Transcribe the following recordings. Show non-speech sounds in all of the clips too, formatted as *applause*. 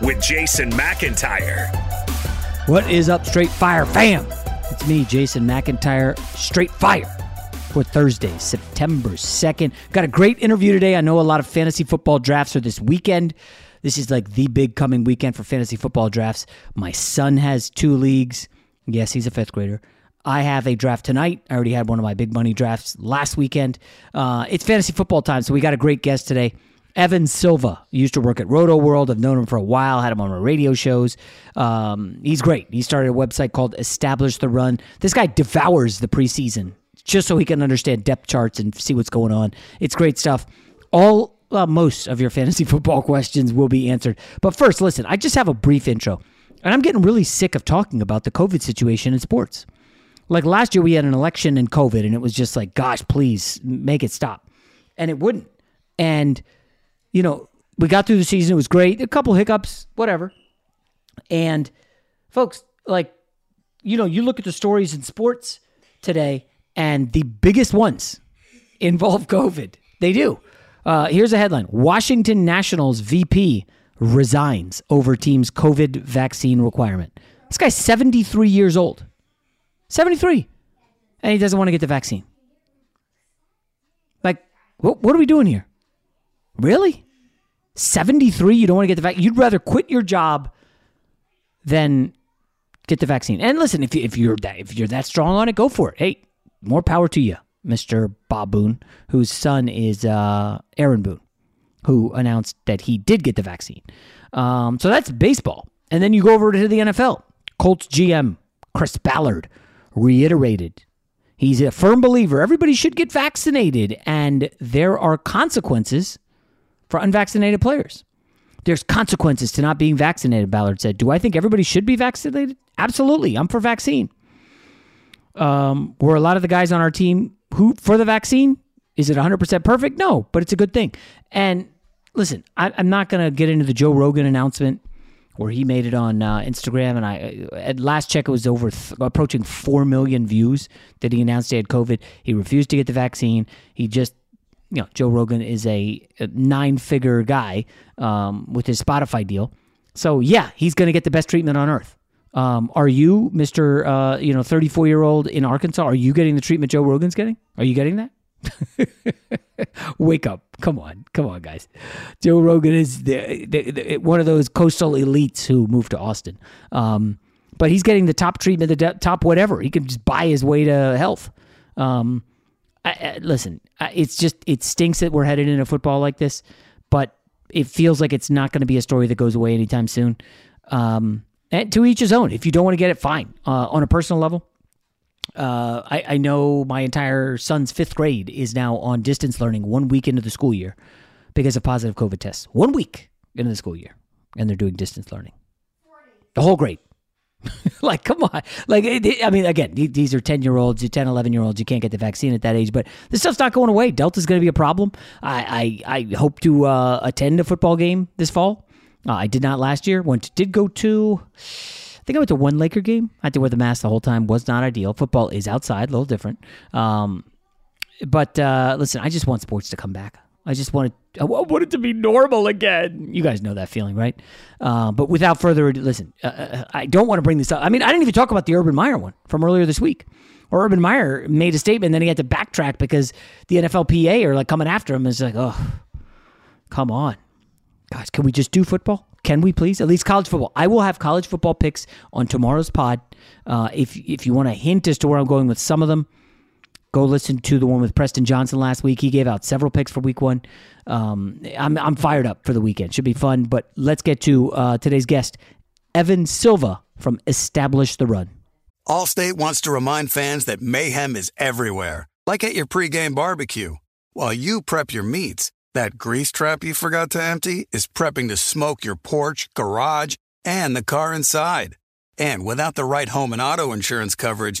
with Jason McIntyre. What is up, Straight Fire fam? It's me, Jason McIntyre, Straight Fire for Thursday, September 2nd. Got a great interview today. I know a lot of fantasy football drafts are this weekend. This is like the big coming weekend for fantasy football drafts. My son has two leagues. Yes, he's a fifth grader. I have a draft tonight. I already had one of my big money drafts last weekend. Uh, it's fantasy football time, so we got a great guest today. Evan Silva used to work at Rotoworld. I've known him for a while, had him on my radio shows. Um, he's great. He started a website called Establish the Run. This guy devours the preseason just so he can understand depth charts and see what's going on. It's great stuff. All well, most of your fantasy *laughs* football questions will be answered. But first, listen, I just have a brief intro. And I'm getting really sick of talking about the COVID situation in sports. Like last year, we had an election and COVID, and it was just like, gosh, please make it stop. And it wouldn't. And you know, we got through the season. It was great. A couple hiccups, whatever. And folks, like, you know, you look at the stories in sports today, and the biggest ones involve *laughs* COVID. They do. Uh, here's a headline Washington Nationals VP resigns over team's COVID vaccine requirement. This guy's 73 years old. 73. And he doesn't want to get the vaccine. Like, what, what are we doing here? Really? 73, you don't want to get the vaccine. You'd rather quit your job than get the vaccine. And listen, if, you, if you're that if you're that strong on it, go for it. Hey, more power to you, Mr. Bob Boone, whose son is uh, Aaron Boone, who announced that he did get the vaccine. Um, so that's baseball. And then you go over to the NFL. Colts GM Chris Ballard reiterated he's a firm believer everybody should get vaccinated, and there are consequences for unvaccinated players. There's consequences to not being vaccinated, Ballard said. Do I think everybody should be vaccinated? Absolutely. I'm for vaccine. Um, were a lot of the guys on our team who for the vaccine? Is it 100% perfect? No, but it's a good thing. And listen, I, am not going to get into the Joe Rogan announcement where he made it on uh, Instagram, and I at last check it was over th- approaching four million views that he announced he had COVID. He refused to get the vaccine. He just you know, Joe Rogan is a, nine figure guy um, with his Spotify deal. So, yeah, he's going to get the best treatment on earth. Um, are you, Mister, uh, you know, thirty-four year old in Arkansas? Are you getting the treatment Joe Rogan's getting? Are you getting that? *laughs* Wake up! Come on, come on, guys. Joe Rogan is the, the, the, one of those coastal elites who moved to Austin. Um, but he's getting the top treatment, the top whatever. He can just buy his way to health. Um, I, I, listen, I, it's just it stinks that we're headed into football like this, but it feels like it's not going to be a story that goes away anytime soon. Um, and to each his own. If you don't want to get it, fine. Uh, on a personal level, uh, I, I know my entire son's fifth grade is now on distance learning one week into the school year because of positive COVID tests. One week into the school year, and they're doing distance learning. The whole grade. *laughs* like, come on. Like, I mean, again, these are 10 year olds, 10, 11 year olds. You can't get the vaccine at that age, but this stuff's not going away. Delta's going to be a problem. I, I, I hope to uh, attend a football game this fall. Uh, I did not last year. Went to, did go to, I think I went to one Laker game. I had to wear the mask the whole time. Was not ideal. Football is outside, a little different. Um, but uh, listen, I just want sports to come back. I just wanted I want it to be normal again. You guys know that feeling, right? Uh, but without further ado, listen, uh, uh, I don't want to bring this up. I mean, I didn't even talk about the Urban Meyer one from earlier this week. Or Urban Meyer made a statement, then he had to backtrack because the NFLPA are like coming after him. It's like, oh, come on, guys, can we just do football? Can we please? At least college football. I will have college football picks on tomorrow's pod. Uh, if if you want a hint as to where I'm going with some of them, Go listen to the one with Preston Johnson last week. He gave out several picks for week one. Um, I'm, I'm fired up for the weekend. Should be fun. But let's get to uh, today's guest, Evan Silva from Establish the Run. Allstate wants to remind fans that mayhem is everywhere, like at your pregame barbecue. While you prep your meats, that grease trap you forgot to empty is prepping to smoke your porch, garage, and the car inside. And without the right home and auto insurance coverage,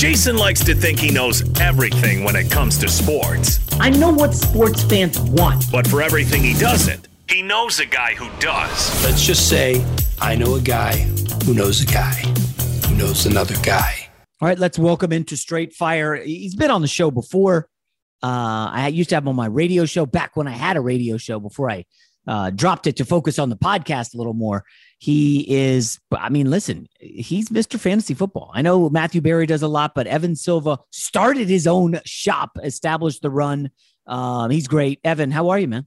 Jason likes to think he knows everything when it comes to sports. I know what sports fans want. But for everything he doesn't, he knows a guy who does. Let's just say I know a guy who knows a guy who knows another guy. All right, let's welcome into Straight Fire. He's been on the show before. Uh, I used to have him on my radio show back when I had a radio show before I uh, dropped it to focus on the podcast a little more. He is, I mean, listen, he's Mr. Fantasy Football. I know Matthew Berry does a lot, but Evan Silva started his own shop, established the run. Um, he's great. Evan, how are you, man?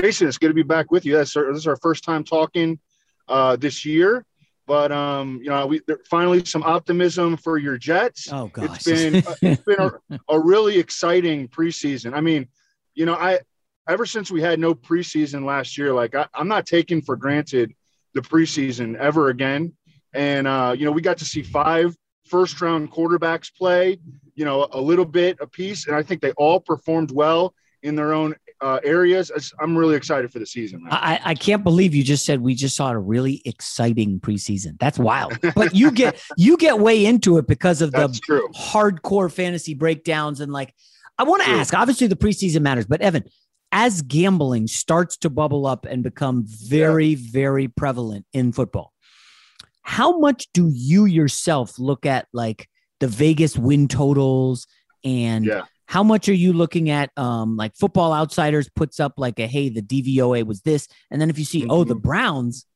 Jason, it's good to be back with you. That's our, this is our first time talking uh, this year, but um, you know, we finally some optimism for your Jets. Oh gosh, it's been it's been a, *laughs* a really exciting preseason. I mean, you know, I ever since we had no preseason last year, like I, am not taking for granted the preseason ever again. And, uh, you know, we got to see five first round quarterbacks play, you know, a little bit a piece. And I think they all performed well in their own uh, areas. I'm really excited for the season. I, I can't believe you just said we just saw a really exciting preseason. That's wild. But you get *laughs* you get way into it because of the true. hardcore fantasy breakdowns and like. I want to ask. Obviously, the preseason matters, but Evan, as gambling starts to bubble up and become very, yeah. very prevalent in football, how much do you yourself look at like the Vegas win totals and yeah. how much are you looking at um like football outsiders puts up like a hey the DVOA was this and then if you see mm-hmm. oh the mm-hmm. Browns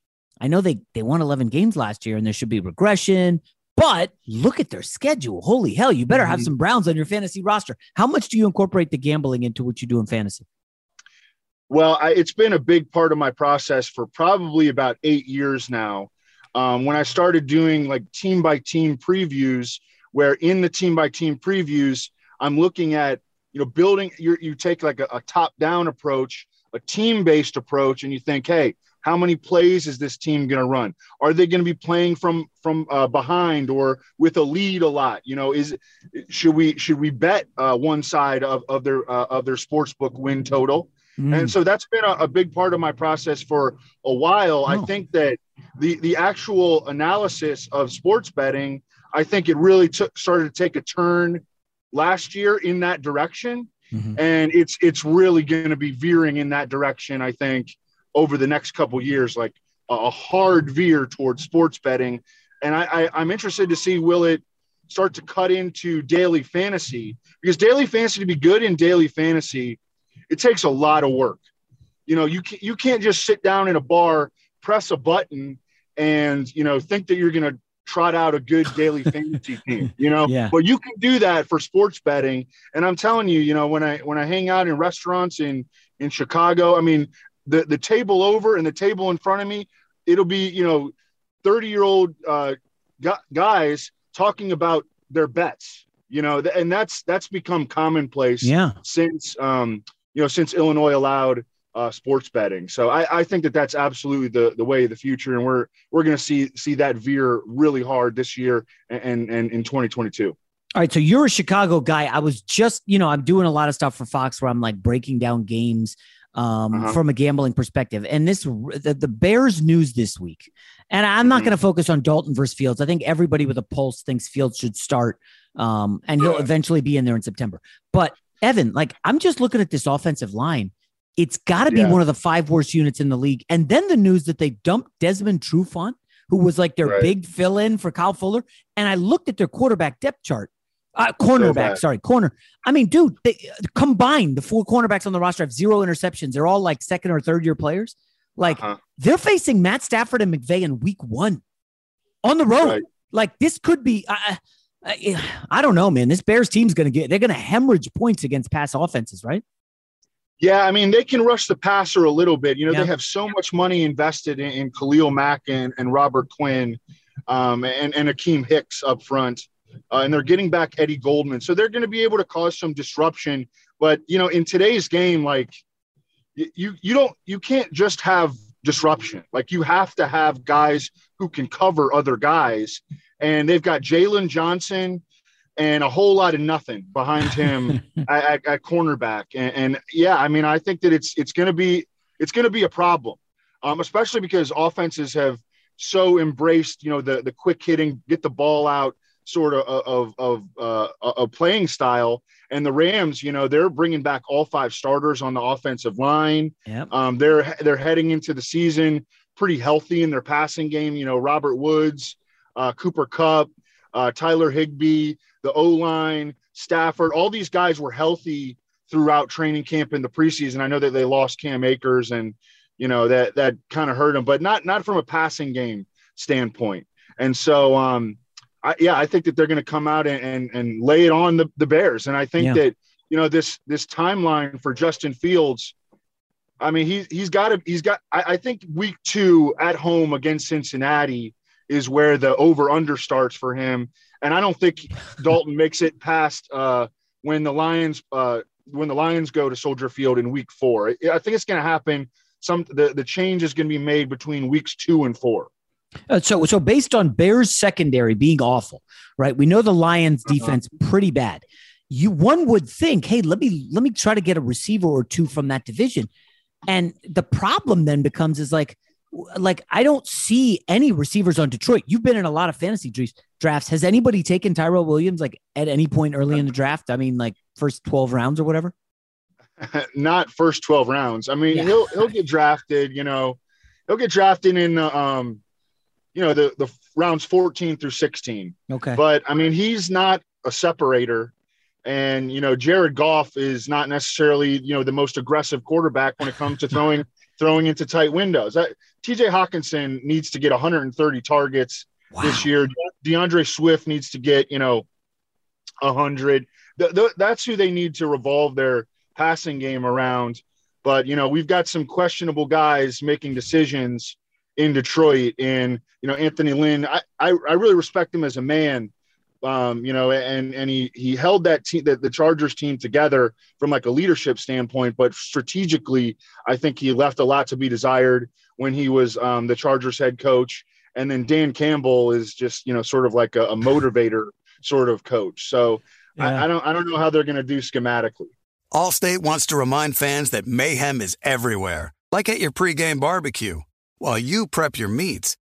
I know they they won 11 games last year and there should be regression but look at their schedule. Holy hell, you better have mm-hmm. some Browns on your fantasy roster. How much do you incorporate the gambling into what you do in fantasy? Well, I, it's been a big part of my process for probably about eight years now. Um, when I started doing like team by team previews, where in the team by team previews, I'm looking at you know building. You you take like a, a top down approach, a team based approach, and you think, hey, how many plays is this team going to run? Are they going to be playing from from uh, behind or with a lead a lot? You know, is should we should we bet uh, one side of of their uh, of their sports book win total? Mm. And so that's been a, a, big part of my process for a while. Oh. I think that the the actual analysis of sports betting, I think it really took started to take a turn last year in that direction. Mm-hmm. And it's it's really going to be veering in that direction, I think, over the next couple years, like a hard veer towards sports betting. And I, I, I'm interested to see will it start to cut into daily fantasy because daily fantasy to be good in daily fantasy it takes a lot of work. You know, you can't, you can't just sit down in a bar, press a button, and you know think that you're going to trot out a good daily *laughs* fantasy team. You know, yeah. but you can do that for sports betting. And I'm telling you, you know, when I when I hang out in restaurants in in Chicago, I mean, the the table over and the table in front of me, it'll be you know, 30 year old uh, guys talking about their bets. You know, and that's that's become commonplace. Yeah. Since um, you know, since Illinois allowed uh, sports betting. So I, I, think that that's absolutely the the way of the future, and we're we're going to see see that veer really hard this year and and, in 2022. All right, so you're a Chicago guy. I was just, you know, I'm doing a lot of stuff for Fox where I'm like breaking down games um, uh-huh. from a gambling perspective. And this, the, the Bears news this week, and I'm not mm-hmm. going to focus on Dalton versus Fields. I think everybody with a pulse thinks Fields should start, um, and he'll eventually be in there in September. But Evan, like I'm just looking at this offensive line. It's got to be yeah. one of the five worst units in the league. And then the news that they dumped Desmond Trufant, who was like their right. big fill in for Kyle Fuller. And I looked at their quarterback depth chart. Uh, cornerback, sorry, corner. I mean, dude, they combined the four cornerbacks on the roster have zero interceptions. They're all like second or third year players. Like uh-huh. they're facing Matt Stafford and McVay in week one on the road. Right. Like this could be. I, I, I don't know, man. This Bears team's going to get. They're going to hemorrhage points against pass offenses, right? Yeah, I mean they can rush the passer a little bit. You know, yeah. they have so much money invested in, in Khalil Mack and, and Robert Quinn, um, and and Akiem Hicks up front, uh, and they're getting back Eddie Goldman, so they're going to be able to cause some disruption. But you know, in today's game, like you you don't you can't just have disruption. Like you have to have guys who can cover other guys, and they've got Jaylon Johnson and a whole lot of nothing behind him *laughs* at, at, cornerback. And, and, yeah, I mean, I think that it's it's going to be it's going to be a problem, um, especially because offenses have so embraced you know the the quick hitting, get the ball out sort of of of uh, a playing style. And the Rams, you know, they're bringing back all five starters on the offensive line. Yep. Um, they're they're heading into the season pretty healthy in their passing game. You know, Robert Woods, uh, Cooper Kupp, uh, Tyler Higbee, the O line, Stafford, all these guys were healthy throughout training camp in the preseason. I know that they lost Cam Akers and you know that that kind of hurt them, but not not from a passing game standpoint. And so, um, I, yeah, I think that they're going to come out and, and, and lay it on the, the Bears. And I think yeah. that you know this this timeline for Justin Fields. I mean, he he's got to he's got. I, I think week two at home against Cincinnati is where the over under starts for him and I don't think *laughs* Dalton makes it past uh, when the Lions uh, when the Lions go to Soldier Field in Week Four. I think it's going to happen. Some the the change is going to be made between weeks two and four. Uh, so, so based on Bears secondary being awful, right? We know the Lions uh-huh. defense pretty bad. You one would think, hey, let me let me try to get a receiver or two from that division, and the problem then becomes is like like I don't see any receivers on Detroit. You've been in a lot of fantasy drafts. Has anybody taken Tyrell Williams like at any point early in the draft? I mean, like first twelve rounds or whatever. *laughs* Not first twelve rounds. I mean, yeah. he'll he'll get drafted. You know, he'll get drafted in the um, you know, the the rounds fourteen through sixteen. Okay. But I mean, he's not a separator. And you know, Jared Goff is not necessarily you know the most aggressive quarterback when it comes to throwing throwing into tight windows. That, TJ Hockenson needs to get 130 targets wow. this year. D'Andre Swift needs to get, you know, 100. The, the, that's who they need to revolve their passing game around. But, you know, we've got some questionable guys making decisions in Detroit. And, you know, Anthony Lynn, I, I, I really respect him as a man um, you know, and and he he held that team, the, the Chargers team together from like a leadership standpoint, but strategically, I think he left a lot to be desired when he was um, the Chargers head coach. And then Dan Campbell is just you know sort of like a, a motivator sort of coach. So yeah. I, I don't I don't know how they're going to do schematically. Allstate wants to remind fans that mayhem is everywhere, like at your pregame barbecue. While you prep your meats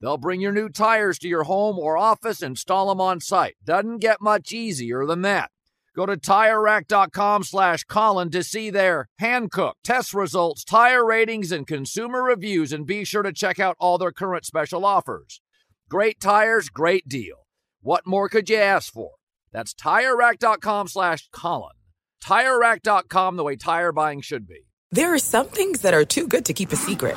They'll bring your new tires to your home or office, install them on site. Doesn't get much easier than that. Go to TireRack.com slash Colin to see their Hankook test results, tire ratings, and consumer reviews, and be sure to check out all their current special offers. Great tires, great deal. What more could you ask for? That's TireRack.com slash Colin. TireRack.com, the way tire buying should be. There are some things that are too good to keep a secret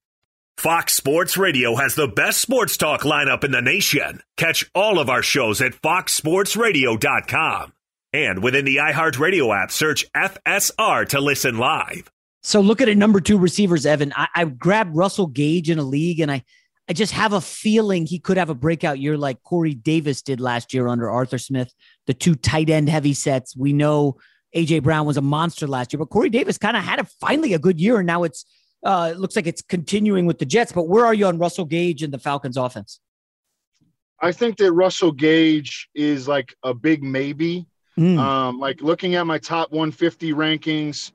Fox Sports Radio has the best sports talk lineup in the nation. Catch all of our shows at foxsportsradio.com. And within the iHeartRadio app, search FSR to listen live. So look at it, number two receivers, Evan. I, I grabbed Russell Gage in a league, and I, I just have a feeling he could have a breakout year like Corey Davis did last year under Arthur Smith. The two tight end heavy sets. We know AJ Brown was a monster last year, but Corey Davis kind of had a finally a good year, and now it's uh, it looks like it's continuing with the Jets, but where are you on Russell Gage and the Falcons offense? I think that Russell Gage is like a big maybe. Mm. Um, like looking at my top 150 rankings,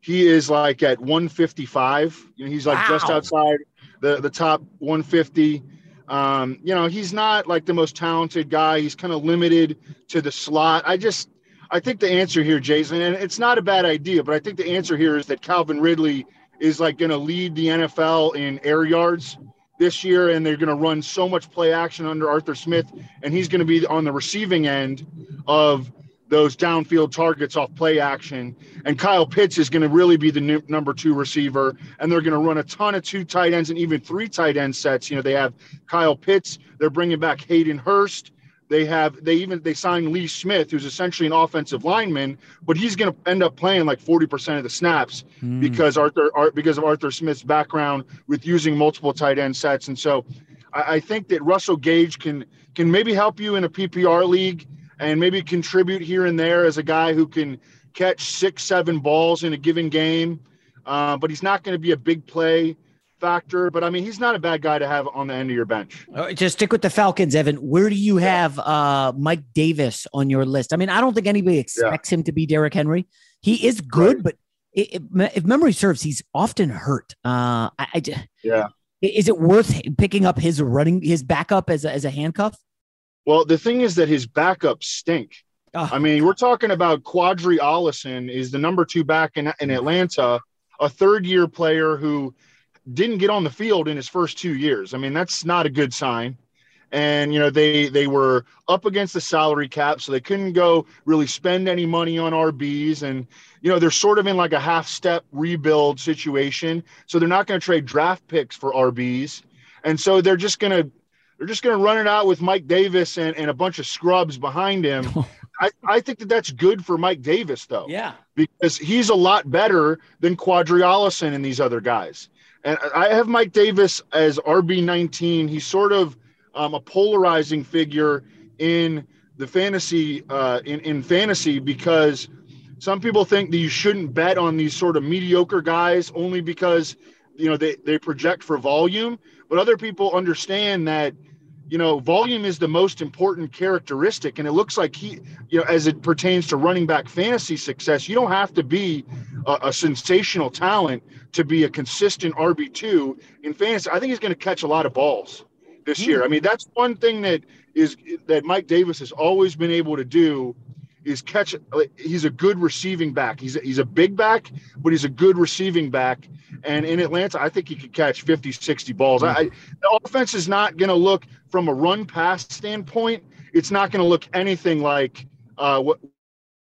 he is like at 155. You know, he's like wow. just outside the, the top 150. Um, you know, he's not like the most talented guy. He's kind of limited to the slot. I just, I think the answer here, Jason, and it's not a bad idea, but I think the answer here is that Calvin Ridley is like going to lead the NFL in air yards this year, and they're going to run so much play action under Arthur Smith, and he's going to be on the receiving end of those downfield targets off play action. And Kyle Pitts is going to really be the new, number two receiver, and they're going to run a ton of two tight ends and even three tight end sets. You know, they have Kyle Pitts, they're bringing back Hayden Hurst, they have they even they signed Lee Smith, who's essentially an offensive lineman, but he's going to end up playing like 40% of the snaps mm. because Arthur because of Arthur Smith's background with using multiple tight end sets. And so I, I think that Russell Gage can can maybe help you in a PPR league and maybe contribute here and there as a guy who can catch six, seven balls in a given game. Uh, but he's not going to be a big play factor, but I mean, he's not a bad guy to have on the end of your bench. Uh, just stick with the Falcons, Evan. Where do you have uh, Mike Davis on your list? I mean, I don't think anybody expects yeah. him to be Derrick Henry. He is good, right. but it, it, if memory serves, he's often hurt. Uh, I, I yeah. Is it worth picking up his running his backup as a, as a handcuff? Well, the thing is that his backups stink. Oh. I mean, we're talking about Qadree Ollison is the number two back in, in Atlanta, a third year player who didn't get on the field in his first two years. I mean, that's not a good sign. And you know they they were up against the salary cap, so they couldn't go really spend any money on RBs. And you know they're sort of in like a half step rebuild situation, so they're not going to trade draft picks for RBs. And so they're just going to they're just going to run it out with Mike Davis and, and a bunch of scrubs behind him. *laughs* I, I think that that's good for Mike Davis, though. Yeah. Because he's a lot better than Qadree Ollison and these other guys. And I have Mike Davis as RB19. He's sort of um, a polarizing figure in the fantasy uh, in in fantasy because some people think that you shouldn't bet on these sort of mediocre guys only because you know they, they project for volume but other people understand that you know volume is the most important characteristic and it looks like he you know as it pertains to running back fantasy success you don't have to be a, a sensational talent to be a consistent rb2 in fantasy. I think he's going to catch a lot of balls this year. I mean that's one thing that is that mike davis has always been able to do is catch. He's a good receiving back. He's a, he's a big back, but he's a good receiving back. And in Atlanta, I think he could catch 50, 60 balls. I, the offense is not going to look from a run pass standpoint. It's not going to look anything like uh, what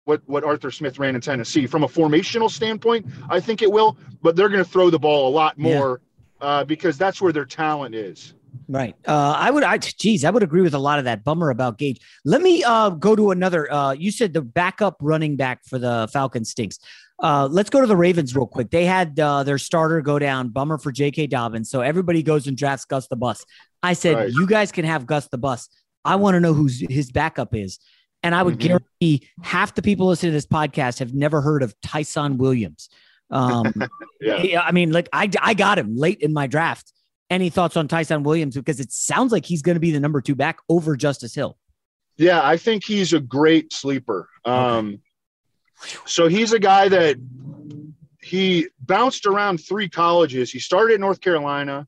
what what Arthur Smith ran in Tennessee. From a formational standpoint, I think it will, but they're going to throw the ball a lot more yeah. uh, because that's where their talent is. Right. Uh, I would, I, geez, I would agree with a lot of that bummer about Gage. Let me uh, go to another. Uh, you said the backup running back for the Falcons stinks. Uh, let's go to the Ravens real quick. They had uh, their starter go down. Bummer for J.K. Dobbins. So everybody goes and drafts Gus the Bus. I said, right. you guys can have Gus the Bus. I want to know who his backup is. And I would mm-hmm. guarantee half the people listening to this podcast have never heard of Ty'Son Williams. Um, *laughs* yeah. I mean, like I, I got him late in my draft any thoughts on Ty'Son Williams? Because it sounds like he's going to be the number two back over Justice Hill. Yeah, I think he's a great sleeper. Um, okay. So he's a guy that he bounced around three colleges. He started at North Carolina.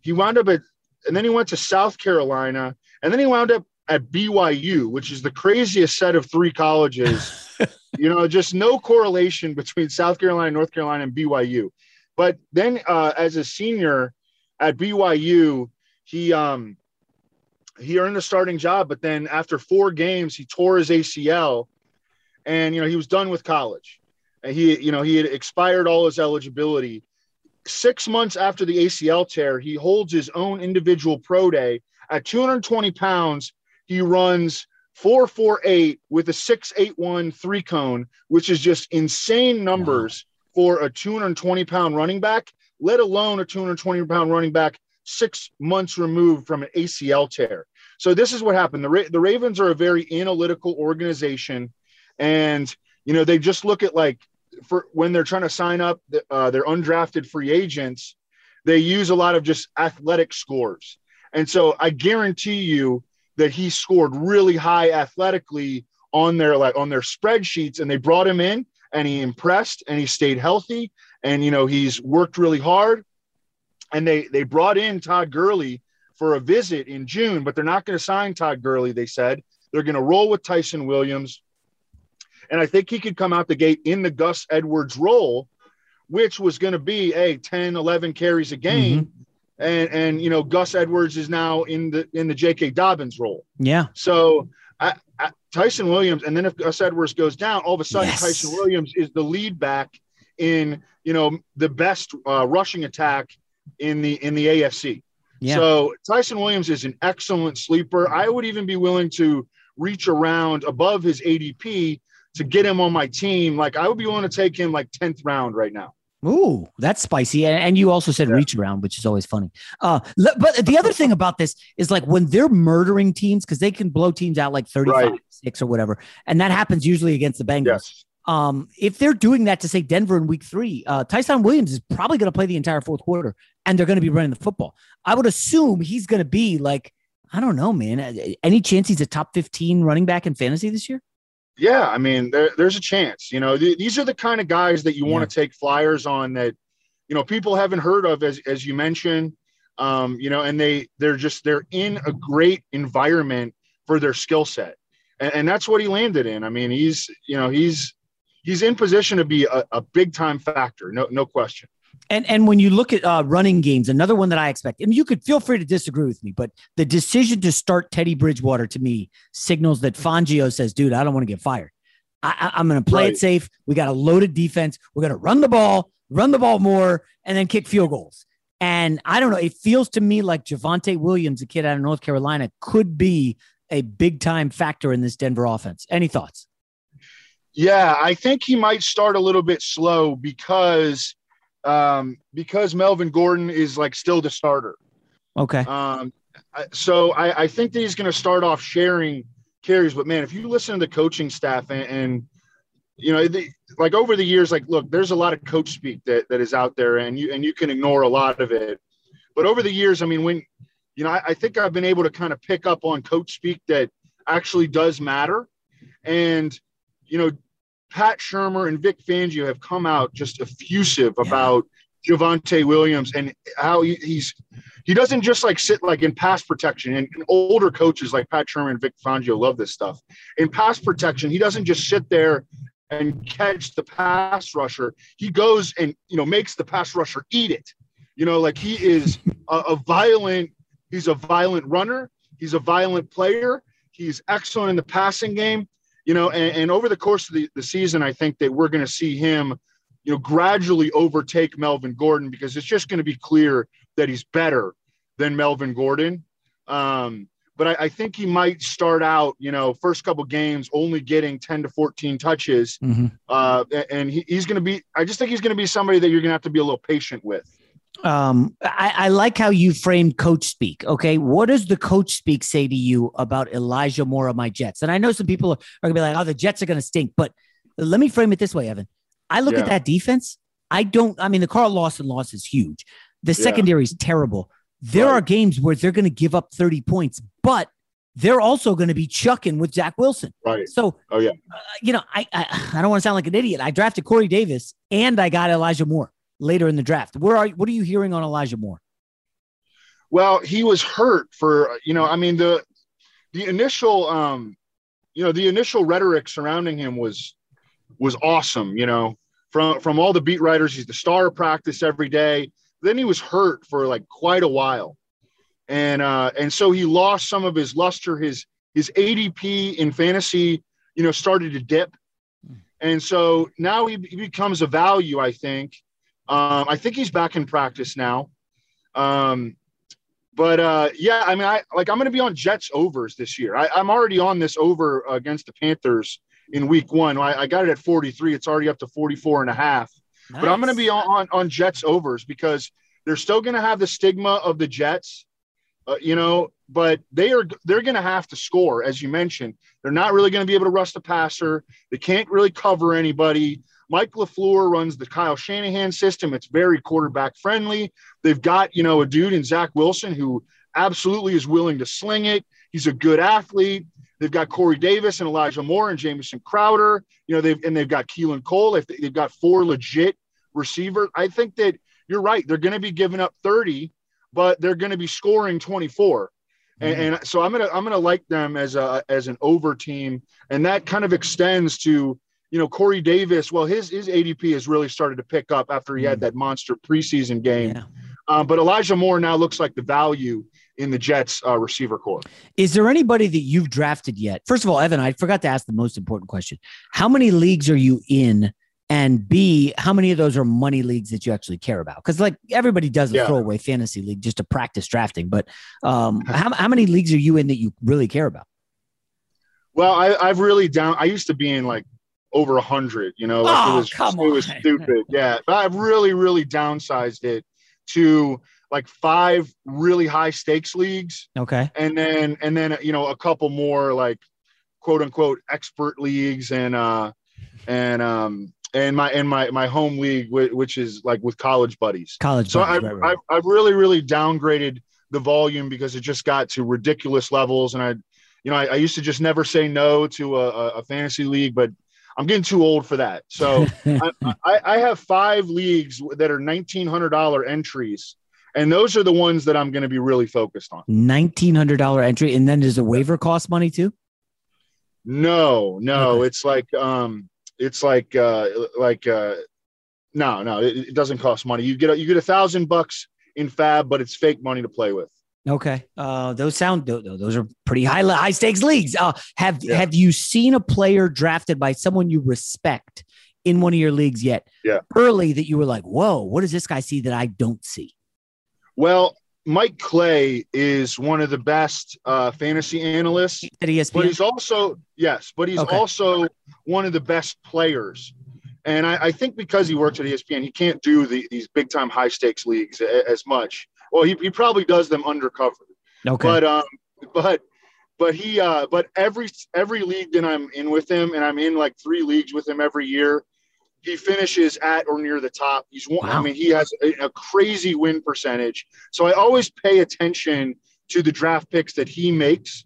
He wound up at, and then he went to South Carolina, and then he wound up at BYU, which is the craziest set of three colleges. *laughs* you know, just no correlation between South Carolina, North Carolina, and BYU. But then uh, as a senior, at BYU, he um he earned a starting job, but then after four games, he tore his ACL, and you know he was done with college. And he you know he had expired all his eligibility. Six months after the ACL tear, he holds his own individual pro day at 220 pounds. He runs 448 with a 681 three cone, which is just insane numbers wow. for a 220 pound running back let alone a 220 pound running back six months removed from an ACL tear. So this is what happened. The, Ra- the Ravens are a very analytical organization, and you know they just look at like for when they're trying to sign up uh, their undrafted free agents, they use a lot of just athletic scores. And so I guarantee you that he scored really high athletically on their like on their spreadsheets, and they brought him in and he impressed and he stayed healthy and you know he's worked really hard. And they they brought in Todd Gurley for a visit in June, but they're not going to sign Todd Gurley. They said they're going to roll with Ty'Son Williams, and I think he could come out the gate in the Gus Edwards role, which was going to be a 10, 11 carries a game. Mm-hmm. And, and you know Gus Edwards is now in the in the J.K. Dobbins role. Yeah. So I, I, Ty'Son Williams, and then if Gus Edwards goes down, all of a sudden yes. Ty'Son Williams is the lead back in you know the best uh, rushing attack in the in the AFC. Yeah. So Ty'Son Williams is an excellent sleeper. I would even be willing to reach around above his ADP to get him on my team. Like I would be willing to take him like 10th round right now. Ooh, that's spicy. And you also said yeah. reach around, which is always funny. Uh, but the other thing about this is like when they're murdering teams, because they can blow teams out like 35, right. 6 or whatever. And that happens usually against the Bengals. Yes. Um, if they're doing that to say Denver in week three, uh, Ty'Son Williams is probably going to play the entire fourth quarter and they're going to be running the football. I would assume he's going to be like, I don't know, man. Any chance he's a top 15 running back in fantasy this year? Yeah, I mean, there, there's a chance. You know, th- these are the kind of guys that you yeah. want to take flyers on that, you know, people haven't heard of, as as you mentioned. Um, you know, and they they're just they're in a great environment for their skill set, and, and that's what he landed in. I mean, he's you know he's he's in position to be a, a big time factor. No, no question. And and when you look at uh, running games, another one that I expect, and you could feel free to disagree with me, but the decision to start Teddy Bridgewater to me signals that Fangio says, "Dude, I don't want to get fired. I, am going to play right. it safe. We got a loaded defense. We're going to run the ball, run the ball more, and then kick field goals." And I don't know. It feels to me like Javonte Williams, a kid out of North Carolina, could be a big time factor in this Denver offense. Any thoughts? Yeah, I think he might start a little bit slow because um, because Melvin Gordon is like still the starter. Okay. Um, so I, I think that he's going to start off sharing carries. But man, if you listen to the coaching staff and, and you know, the, like over the years, like look, there's a lot of coach speak that that is out there, and you and you can ignore a lot of it. But over the years, I mean, when you know, I, I think I've been able to kind of pick up on coach speak that actually does matter, and you know, Pat Shurmur and Vic Fangio have come out just effusive yeah. about Javonte Williams and how he, he's he doesn't just like sit like in pass protection and, and, older coaches like Pat Shurmur and Vic Fangio love this stuff. In pass protection, he doesn't just sit there and catch the pass rusher. He goes and you know makes the pass rusher eat it. You know, like he is a, a violent. He's a violent runner. He's a violent player. He's excellent in the passing game. You know, and, and over the course of the, the season, I think that we're going to see him, you know, gradually overtake Melvin Gordon because it's just going to be clear that he's better than Melvin Gordon. Um, but I, I, think he might start out, you know, first couple games only getting 10 to 14 touches. Mm-hmm. Uh, and he, he's going to be, I just think he's going to be somebody that you're going to have to be a little patient with. Um, I, I, like how you framed coach speak. Okay. What does the coach speak say to you about Elijah Moore of my Jets? And I know some people are, are going to be like, oh, the Jets are going to stink. But let me frame it this way, Evan. I look yeah. at that defense. I don't, I mean, the Carl Lawson loss is huge. The yeah. secondary is terrible. There right. are games where they're going to give up 30 points, but they're also going to be chucking with Zach Wilson. Right. So, oh yeah, uh, you know, I, I I don't want to sound like an idiot. I drafted Corey Davis and I got Elijah Moore later in the draft. Where are what are you hearing on Elijah Moore? Well, he was hurt for you know. I mean the the initial um you know the initial rhetoric surrounding him was was awesome. You know from from all the beat writers, he's the star of practice every day then he was hurt for like quite a while, and uh, and so he lost some of his luster. His his ADP in fantasy, you know, started to dip, and so now he, he becomes a value. I think. Um, I think he's back in practice now. Um, but uh, yeah, I mean, I like I'm going to be on Jets overs this year. I, am already on this over against the Panthers in week one. I, I, got it at 43. It's already up to 44 and a half. Nice. But I'm going to be on, on, on Jets overs because they're still going to have the stigma of the Jets, uh, you know. But they are they're going to have to score, as you mentioned. They're not really going to be able to rush the passer. They can't really cover anybody. Mike LaFleur runs the Kyle Shanahan system. It's very quarterback friendly. They've got, you know, a dude in Zach Wilson who absolutely is willing to sling it. He's a good athlete. They've got Corey Davis and Elijah Moore and Jamison Crowder. You know, they've and they've got Keelan Cole. They've, they've got four legit receivers. I think that you're right. They're going to be giving up 30, but they're going to be scoring 24. Mm-hmm. And, and, so I'm gonna I'm gonna like them as a as an over team, and that kind of extends to you know Corey Davis. Well, his his ADP has really started to pick up after he mm-hmm. had that monster preseason game. Yeah. Um, but Elijah Moore now looks like the value in the Jets uh, receiver corps. Is there anybody that you've drafted yet? First of all, Evan, I forgot to ask the most important question. How many leagues are you in? And B, how many of those are money leagues that you actually care about? Because like everybody does a yeah. throwaway fantasy league just to practice drafting, but um, *laughs* how, how many leagues are you in that you really care about? Well, I, I've really down. I used to be in like over a hundred. You know, like oh, it was come it was stupid. *laughs* Yeah, but I've really really downsized it to like five really high stakes leagues. Okay. And then and then you know a couple more like quote unquote expert leagues and uh and um and my and my my home league which is like with college buddies. College. So buddies, I've, right, right. I've, I've really really downgraded the volume because it just got to ridiculous levels and I you know I, I used to just never say no to a, a fantasy league but I'm getting too old for that. So *laughs* I, I, I, have five leagues that are $1,900 entries and those are the ones that I'm going to be really focused on. Nineteen hundred dollar entry, and then does the waiver cost money too? No, no, okay. it's like um, it's like uh, like uh, no, no, it, it doesn't cost money. You get you get a thousand bucks in FAAB, but it's fake money to play with. Okay, uh, those sound those are pretty high high stakes leagues. Uh, have yeah. have you seen a player drafted by someone you respect in one of your leagues yet? Yeah, early that you were like, whoa, what does this guy see that I don't see? Well, Mike Clay is one of the best uh, fantasy analysts at ESPN. But he's also yes, but he's okay. also one of the best players. And I, I, think because he works at ESPN, he can't do the, these big time high stakes leagues as much. Well, he, he probably does them undercover. Okay. But um, but but he uh but every every league that I'm in with him, and I'm in like three leagues with him every year, he finishes at or near the top. He's one, wow. I mean, he has a, a, crazy win percentage. So I always pay attention to the draft picks that he makes.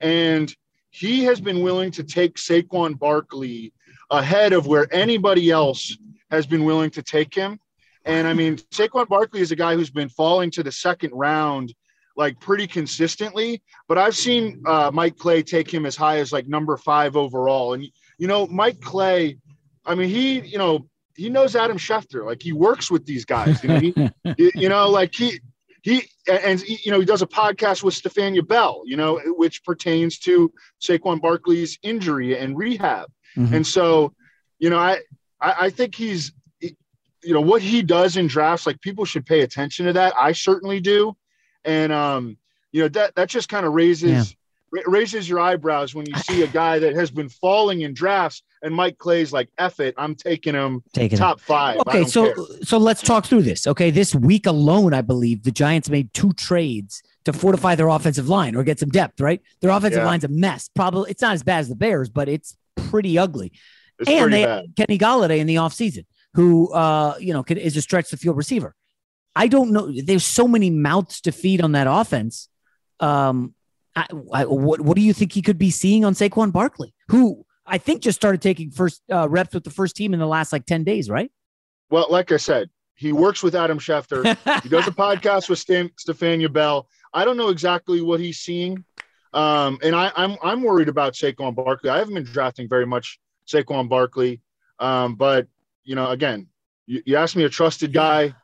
And he has been willing to take Saquon Barkley ahead of where anybody else has been willing to take him. And I mean, Saquon Barkley is a guy who's been falling to the second round like pretty consistently, but I've seen uh, Mike Clay take him as high as like number five overall. And, you know, Mike Clay, I mean, he, you know, he knows Adam Schefter. Like he works with these guys. You know, he, *laughs* you know, like he he and you know he does a podcast with Stephania Bell. You know, which pertains to Saquon Barkley's injury and rehab. Mm-hmm. And so, you know, I I think he's you know what he does in drafts. Like people should pay attention to that. I certainly do. And um, you know that that just kind of raises. Yeah raises your eyebrows when you *laughs* see a guy that has been falling in drafts and Mike Clay's like, F it, I'm taking him taking top him. five. Okay, so care. so let's talk through this. Okay, this week alone, I believe the Giants made two trades to fortify their offensive line or get some depth, right? Their offensive yeah. line's a mess. Probably it's not as bad as the Bears, but it's pretty ugly. It's and they bad. Kenny Golladay in the offseason, who uh, you know, is a stretch the field receiver. I don't know. There's so many mouths to feed on that offense. Um, I, I, what what do you think he could be seeing on Saquon Barkley, who I think just started taking first uh, reps with the first team in the last like ten days, right? Well, like I said, he works with Adam Schefter. he does a *laughs* podcast with Stan, Stephania Bell. I don't know exactly what he's seeing, um, and I, I'm I'm worried about Saquon Barkley. I haven't been drafting very much Saquon Barkley, um, but you know, again, you, you asked me a trusted guy.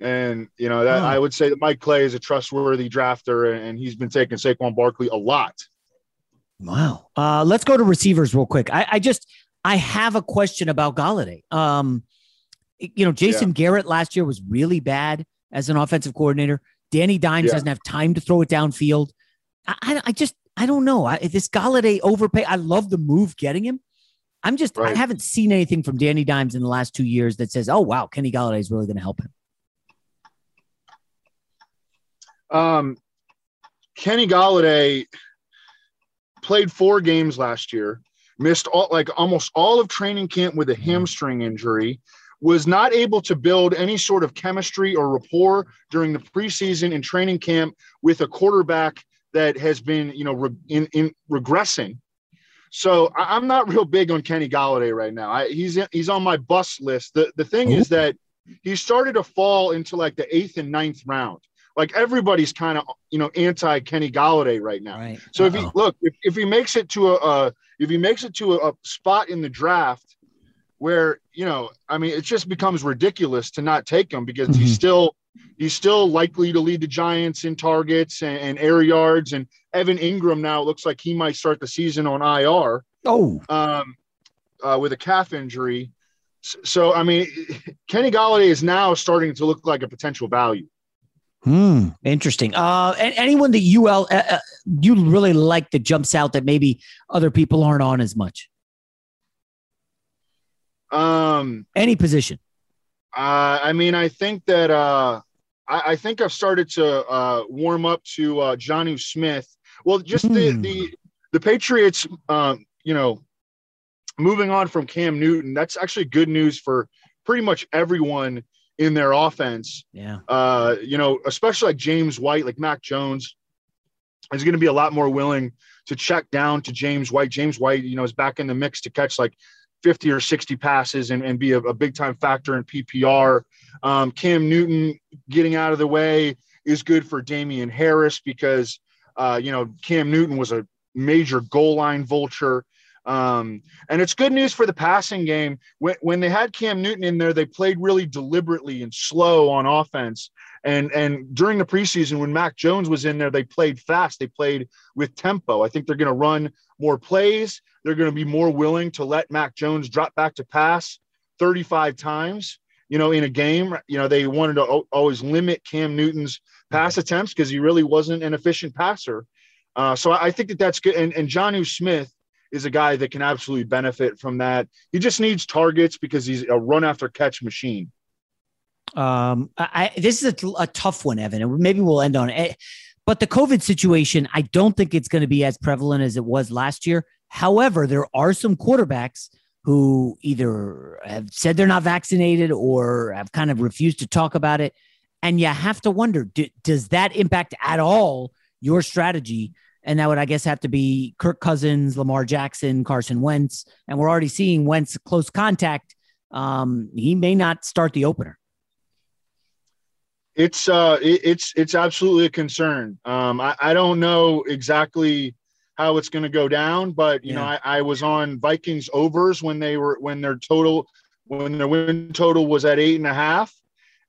And you know that oh. I would say that Mike Clay is a trustworthy drafter, and he's been taking Saquon Barkley a lot. Wow. Uh, let's go to receivers real quick. I, I just I have a question about Golladay. Um, you know, Jason yeah. Garrett last year was really bad as an offensive coordinator. Danny Dimes yeah. doesn't have time to throw it downfield. I, I, I just I don't know. I, this Golladay overpay. I love the move getting him. I'm just right. I haven't seen anything from Danny Dimes in the last two years that says, "Oh wow, Kenny Golladay is really going to help him." Um, Kenny Golladay played four games last year, missed all like almost all of training camp with a hamstring injury, was not able to build any sort of chemistry or rapport during the preseason and training camp with a quarterback that has been, you know, re- in, in regressing. So I, am not real big on Kenny Golladay right now. I, he's he's on my bus list. The the thing Ooh. is that he started to fall into like the eighth and ninth round like everybody's kind of you know anti Kenny Golladay right now. Right. So Uh-oh. if he look if, if he makes it to a uh, if he makes it to a, a, spot in the draft where you know I mean it just becomes ridiculous to not take him because mm-hmm. he's still he's still likely to lead the Giants in targets and, and, air yards and Evan Engram now looks like he might start the season on IR. Oh, um, uh, with a calf injury. So I mean, *laughs* Kenny Golladay is now starting to look like a potential value. Hmm. Interesting. Uh, anyone that you uh, uh, you really like that jumps out that maybe other people aren't on as much? Um, any position. Uh, I mean, I think that uh, I, I think I've started to uh, warm up to uh, Jonnu Smith. Well, just hmm. the the the Patriots. Um, you know, moving on from Cam Newton. That's actually good news for pretty much everyone in their offense. Yeah. Uh, you know, especially like James White, like Mac Jones is going to be a lot more willing to check down to James White. James White, you know, is back in the mix to catch like 50 or 60 passes and, and be a, a big time factor in PPR. Um, Cam Newton getting out of the way is good for Damien Harris because, uh, you know, Cam Newton was a major goal line vulture. Um, and it's good news for the passing game. When, when they had Cam Newton in there, they played really deliberately and slow on offense. And and during the preseason, when Mac Jones was in there, they played fast. They played with tempo. I think they're going to run more plays. They're going to be more willing to let Mac Jones drop back to pass 35 times. You know, in a game, you know they wanted to always limit Cam Newton's pass attempts because he really wasn't an efficient passer. Uh, so I think that that's good. And, and Jonnu Smith is a guy that can absolutely benefit from that. He just needs targets because he's a run after catch machine. Um, I, this is a, a tough one, Evan, and maybe we'll end on it. But the COVID situation, I don't think it's going to be as prevalent as it was last year. However, there are some quarterbacks who either have said they're not vaccinated or have kind of refused to talk about it. And you have to wonder do, does that impact at all your strategy? And that would, I guess, have to be Kirk Cousins, Lamar Jackson, Carson Wentz. And we're already seeing Wentz close contact. Um, he may not start the opener it's uh it, it's it's absolutely a concern. Um i, I don't know exactly how it's going to go down but you yeah. know I, I was on vikings overs when they were when their total when their win total was at eight and a half.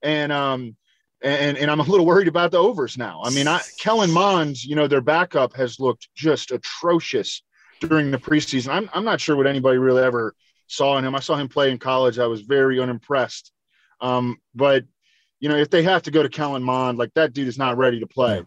And um and and i'm a little worried about the overs now. I mean i kellen mond you know their backup has looked just atrocious during the preseason. I'm, I'm not sure what anybody really ever saw in him. I saw him play in college. I was very unimpressed. Um but you know, if they have to go to Kellen Mond, like that dude is not ready to play.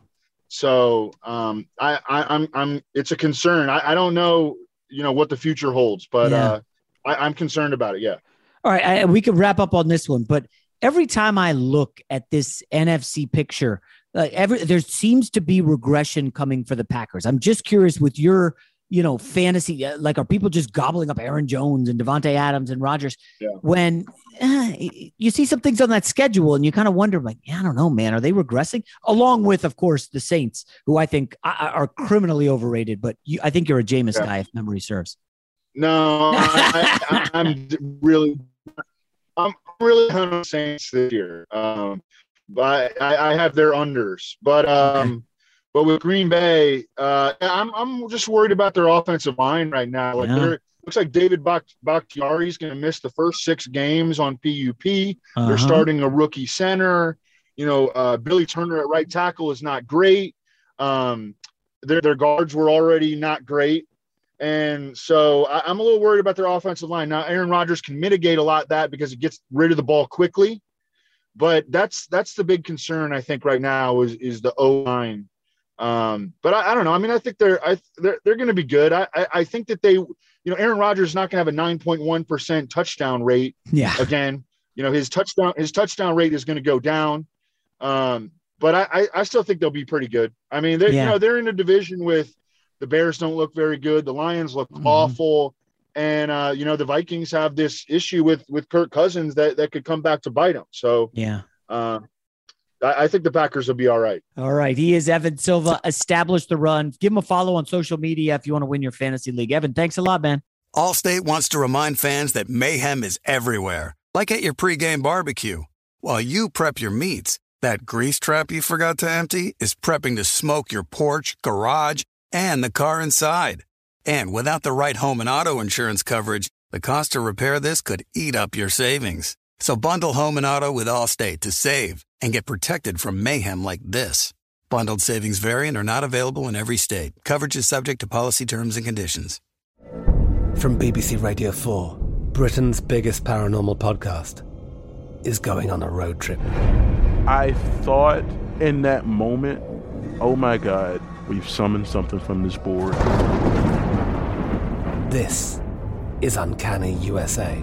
So um, I, I, am I'm, I'm, it's a concern. I, I don't know, you know, what the future holds, but yeah. uh, I, am concerned about it. Yeah. All right, I, we could wrap up on this one, but every time I look at this NFC picture, like every there seems to be regression coming for the Packers. I'm just curious with your you know, fantasy. Uh, like, are people just gobbling up Aaron Jones and Davante Adams and Rodgers? Yeah. When uh, you see some things on that schedule, and you kind of wonder, like, yeah, I don't know, man, are they regressing? Along with, of course, the Saints, who I think are criminally overrated. But you, I think you're a Jameis yeah. guy, if memory serves. No, I, am really, I'm really on Saints this year. Um, but I, I have their unders, but um. Okay but with Green Bay, uh, I'm I'm just worried about their offensive line right now. Like yeah. looks like David Bak- Bakhtiari is going to miss the first six games on PUP. Uh-huh. They're starting a rookie center. You know, uh, Billy Turner at right tackle is not great. Um, their their guards were already not great, and so I, am a little worried about their offensive line. Now, Aaron Rodgers can mitigate a lot that because it gets rid of the ball quickly, but that's that's the big concern I think right now is is the O line um, but I, I, don't know. I mean, I think they're I, they're they're going to be good. I, I, I think that they, you know, Aaron Rodgers is not going to have a nine point one percent touchdown rate. Yeah. Again, you know, his touchdown his touchdown rate is going to go down. Um, but I, I still think they'll be pretty good. I mean, they yeah. you know they're in a division with the Bears don't look very good. The Lions look mm-hmm. awful. And uh, you know the Vikings have this issue with with Kirk Cousins that that could come back to bite them. So yeah, uh, I, think the Packers will be all right. All right. He is Evan Silva. Establish the run. Give him a follow on social media if you want to win your fantasy league. Evan, thanks a lot, man. Allstate wants to remind fans that mayhem is everywhere, like at your pregame barbecue. While you prep your meats, that grease trap you forgot to empty is prepping to smoke your porch, garage, and the car inside. And without the right home and auto insurance coverage, the cost to repair this could eat up your savings. So bundle home and auto with Allstate to save and get protected from mayhem like this. Bundled savings variant are not available in every state. Coverage is subject to policy terms and conditions. From BBC Radio 4, Britain's biggest paranormal podcast is going on a road trip. I thought in that moment, oh my God, we've summoned something from this board. This is Uncanny USA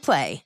Play.